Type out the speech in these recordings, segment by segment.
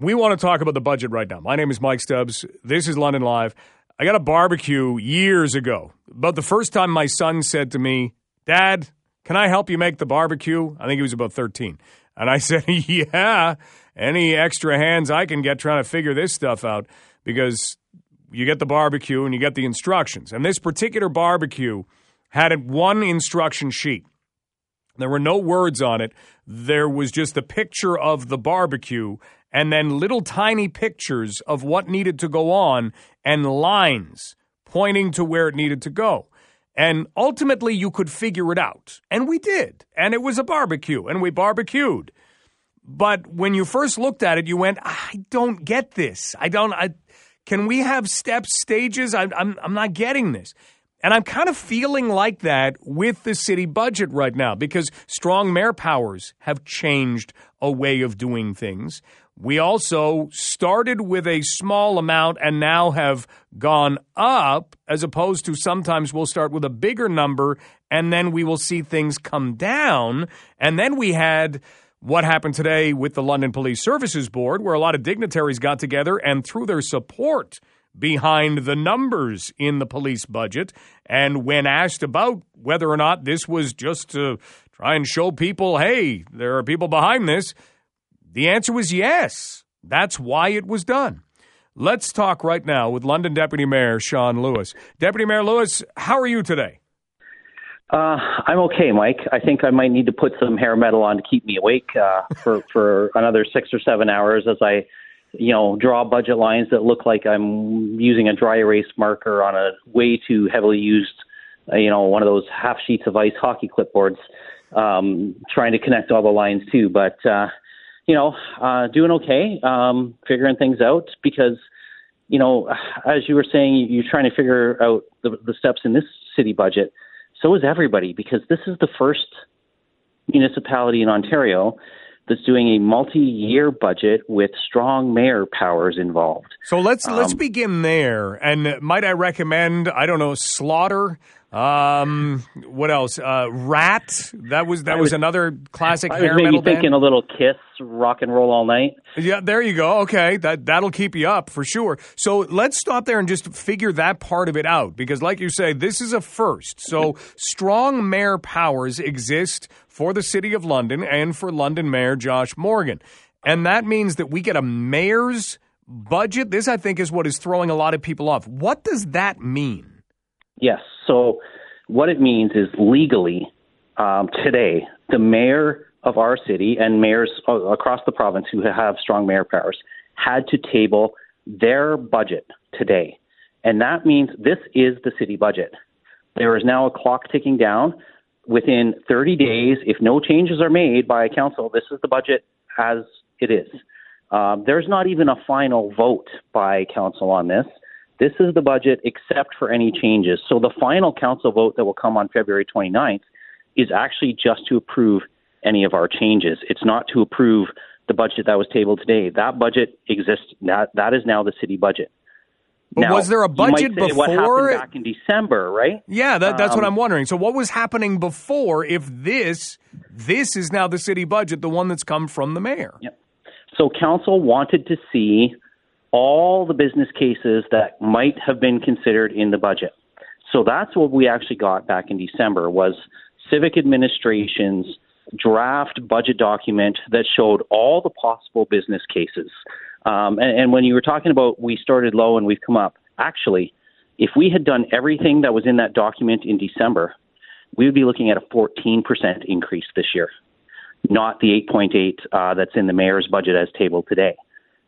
We want to talk about the budget right now. My name is Mike Stubbs. This is London Live. I got a barbecue years ago. But the first time my son said to me, Dad, can I help you make the barbecue? I think he was about 13. And I said, Yeah, any extra hands I can get trying to figure this stuff out because you get the barbecue and you get the instructions. And this particular barbecue had one instruction sheet. There were no words on it. There was just a picture of the barbecue and then little tiny pictures of what needed to go on and lines pointing to where it needed to go. And ultimately, you could figure it out. And we did. And it was a barbecue, and we barbecued. But when you first looked at it, you went, I don't get this. I don't, I, can we have steps, stages? I, I'm, I'm not getting this. And I'm kind of feeling like that with the city budget right now because strong mayor powers have changed a way of doing things. We also started with a small amount and now have gone up, as opposed to sometimes we'll start with a bigger number and then we will see things come down. And then we had what happened today with the London Police Services Board, where a lot of dignitaries got together and threw their support behind the numbers in the police budget. And when asked about whether or not this was just to try and show people, hey, there are people behind this, the answer was yes. That's why it was done. Let's talk right now with London Deputy Mayor Shawn Lewis. Deputy Mayor Lewis, how are you today? Uh, I'm okay, Mike. I think I might need to put some hair metal on to keep me awake uh, for for another six or seven hours as I you know, draw budget lines that look like I'm using a dry erase marker on a way too heavily used, uh, you know, one of those half sheets of ice hockey clipboards, um, trying to connect all the lines too. But, uh, you know, uh, doing okay, um, figuring things out because, you know, as you were saying, you're trying to figure out the, the steps in this city budget. So is everybody because this is the first municipality in Ontario that's doing a multi-year budget with strong mayor powers involved. So let's um, let's begin there. And might I recommend I don't know slaughter um, what else? Uh, Ratt. That was that was, was, another classic I was metal thinking band. a little Kiss, rock and roll all night. Yeah, there you go. Okay, that that'll keep you up for sure. So let's stop there and just figure that part of it out because, like you say, this is a first. So strong mayor powers exist for the city of London and for London Mayor Josh Morgan, and that means that we get a mayor's budget. This, I think, is what is throwing a lot of people off. What does that mean? Yes. So what it means is legally um, today, the mayor of our city and mayors across the province who have strong mayor powers had to table their budget today. And that means this is the city budget. There is now a clock ticking down. Within 30 days, if no changes are made by council, this is the budget as it is. Um, there's not even a final vote by council on this. This is the budget except for any changes. So the final council vote that will come on February 29th is actually just to approve any of our changes. It's not to approve the budget that was tabled today. That budget exists. That that is now the city budget. But now, was there a budget before? What happened back in December, right? Yeah, that, that's um, what I'm wondering. So, what was happening before? If this this is now the city budget, the one that's come from the mayor. Yep. So, council wanted to see all the business cases that might have been considered in the budget. So that's what we actually got back in December was civic administration's draft budget document that showed all the possible business cases. Um, and, and when you were talking about we started low and we've come up, actually, if we had done everything that was in that document in December, we would be looking at a 14% increase this year, not the 8.8 uh, that's in the mayor's budget as tabled today.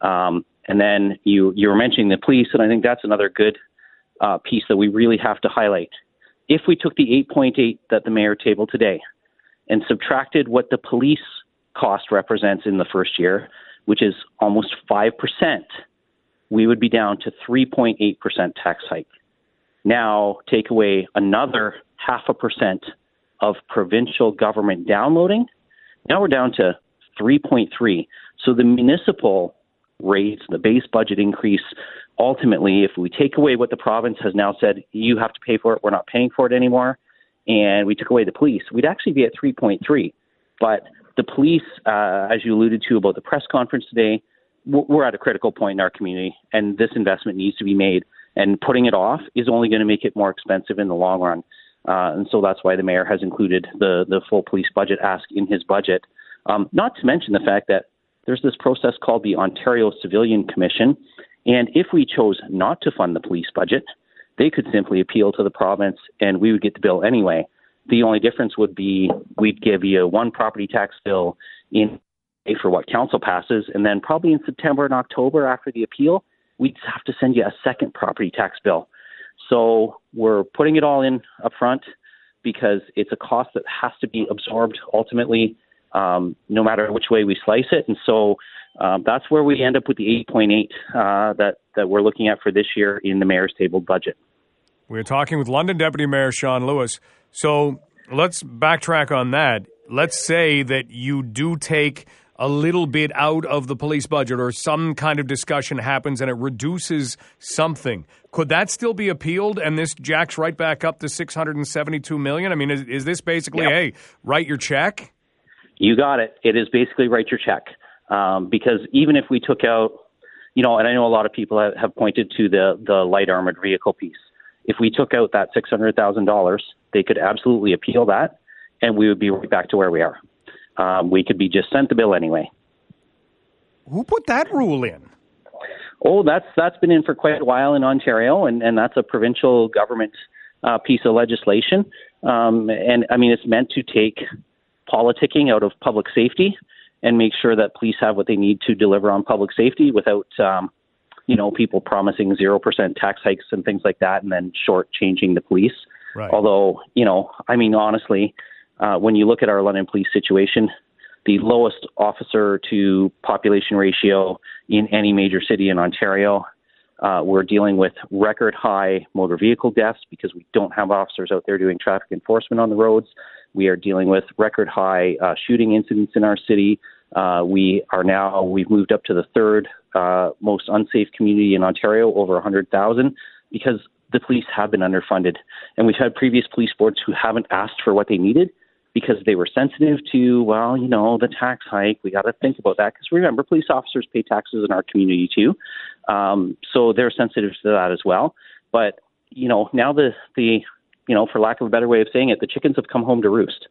Um, and then you you were mentioning the police, and I think that's another good uh, piece that we really have to highlight. If we took the 8.8 that the mayor tabled today and subtracted what the police cost represents in the first year, which is almost five percent, we would be down to 3.8 percent tax hike. Now take away another half a percent of provincial government downloading. Now we're down to 3.3. So the municipal rates, the base budget increase, ultimately, if we take away what the province has now said, you have to pay for it, we're not paying for it anymore, and we took away the police, we'd actually be at 3.3. But the police, uh, as you alluded to about the press conference today, we're at a critical point in our community, and this investment needs to be made. And putting it off is only going to make it more expensive in the long run. Uh, and so that's why the mayor has included the the full police budget ask in his budget. Um, not to mention the fact that there's this process called the Ontario Civilian Commission, and if we chose not to fund the police budget, they could simply appeal to the province, and we would get the bill anyway. The only difference would be we'd give you one property tax bill in for what council passes, and then probably in September and October after the appeal, we'd have to send you a second property tax bill. So we're putting it all in up front because it's a cost that has to be absorbed ultimately, um, no matter which way we slice it. And so um, that's where we end up with the 8.8 uh, that that we're looking at for this year in the mayor's table budget. We're talking with London Deputy Mayor Shawn Lewis. So let's backtrack on that. Let's say that you do take a little bit out of the police budget or some kind of discussion happens and it reduces something. Could that still be appealed and this jacks right back up to 672 million? I mean, is, is this basically, yep. hey, write your check? You got it. It is basically write your check. Um, because even if we took out, you know, and I know a lot of people have, have pointed to the, the light armored vehicle piece. If we took out that $600,000, they could absolutely appeal that and we would be right back to where we are um, we could be just sent the bill anyway. Who put that rule in? Oh, that's that's been in for quite a while in Ontario, and, and that's a provincial government uh, piece of legislation. Um, and I mean, it's meant to take politicking out of public safety and make sure that police have what they need to deliver on public safety without, um, you know, people promising zero percent tax hikes and things like that, and then shortchanging the police. Right. Although, you know, I mean, honestly, uh, when you look at our London police situation, the lowest officer to population ratio in any major city in Ontario. Uh, we're dealing with record high motor vehicle deaths because we don't have officers out there doing traffic enforcement on the roads. We are dealing with record high uh, shooting incidents in our city. Uh, we are now, we've moved up to the third uh, most unsafe community in Ontario, over 100,000, because the police have been underfunded. And we've had previous police boards who haven't asked for what they needed because they were sensitive to, well, you know, the tax hike. We got to think about that because remember, police officers pay taxes in our community too, um, so they're sensitive to that as well. But you know, now the the you know, for lack of a better way of saying it, the chickens have come home to roost,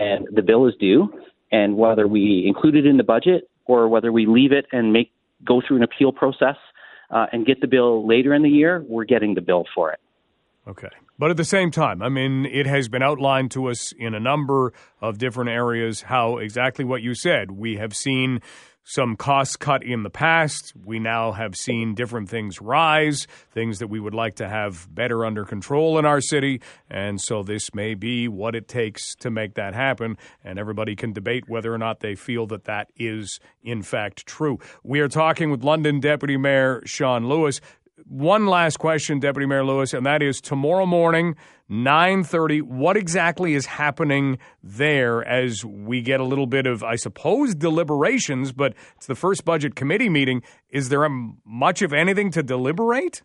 and the bill is due. And whether we include it in the budget or whether we leave it and make go through an appeal process uh, and get the bill later in the year, we're getting the bill for it. Okay. But at the same time, I mean, it has been outlined to us in a number of different areas how exactly what you said. We have seen some costs cut in the past. We now have seen different things rise, things that we would like to have better under control in our city. And so this may be what it takes to make that happen. And everybody can debate whether or not they feel that that is, in fact, true. We are talking with London Deputy Mayor Shawn Lewis one last question, Deputy Mayor Lewis, and that is tomorrow morning, 9.30, what exactly is happening there as we get a little bit of, I suppose, deliberations, but it's the first budget committee meeting. Is there a, much of anything to deliberate?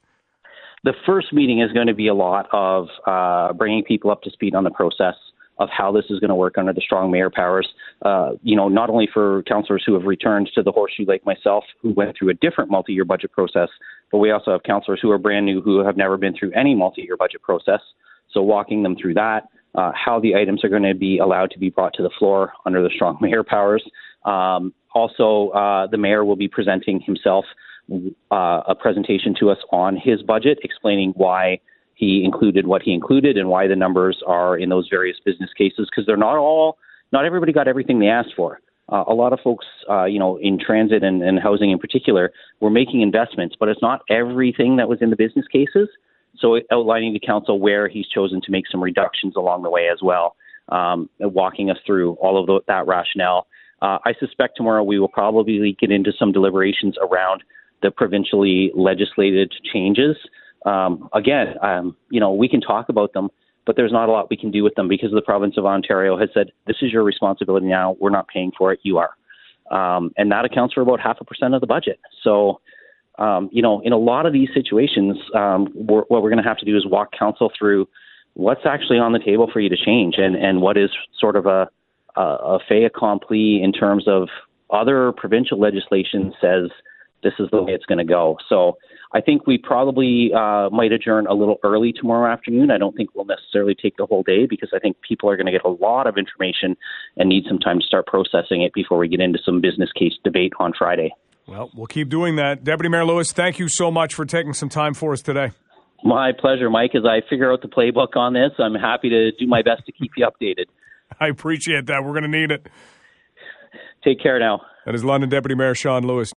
The first meeting is going to be a lot of uh, bringing people up to speed on the process of how this is going to work under the strong mayor powers. Uh, you know, not only for councillors who have returned to the Horseshoe Lake myself, who went through a different multi-year budget process, but we also have councillors who are brand new who have never been through any multi-year budget process. So walking them through that, uh, how the items are going to be allowed to be brought to the floor under the strong mayor powers. Um, also, uh, the mayor will be presenting himself uh, a presentation to us on his budget, explaining why he included what he included and why the numbers are in those various business cases because they're not all, not everybody got everything they asked for. Uh, a lot of folks, uh, you know, in transit and, and housing in particular, were making investments, but it's not everything that was in the business cases. So outlining to council where he's chosen to make some reductions along the way as well, um, walking us through all of the, that rationale. Uh, I suspect tomorrow we will probably get into some deliberations around the provincially legislated changes um, again, um, you know, we can talk about them, but there's not a lot we can do with them because the province of Ontario has said, this is your responsibility now. We're not paying for it. You are. Um, and that accounts for about half a percent of the budget. So, um, you know, in a lot of these situations, um, we're, what we're going to have to do is walk council through what's actually on the table for you to change and, and what is sort of a, a, a fait accompli in terms of other provincial legislation says this is the way it's going to go. So I think we probably uh, might adjourn a little early tomorrow afternoon. I don't think we'll necessarily take the whole day because I think people are going to get a lot of information and need some time to start processing it before we get into some business case debate on Friday. Well, we'll keep doing that. Deputy Mayor Lewis, thank you so much for taking some time for us today. My pleasure, Mike. As I figure out the playbook on this, I'm happy to do my best to keep you updated. I appreciate that. We're going to need it. Take care now. That is London Deputy Mayor Shawn Lewis.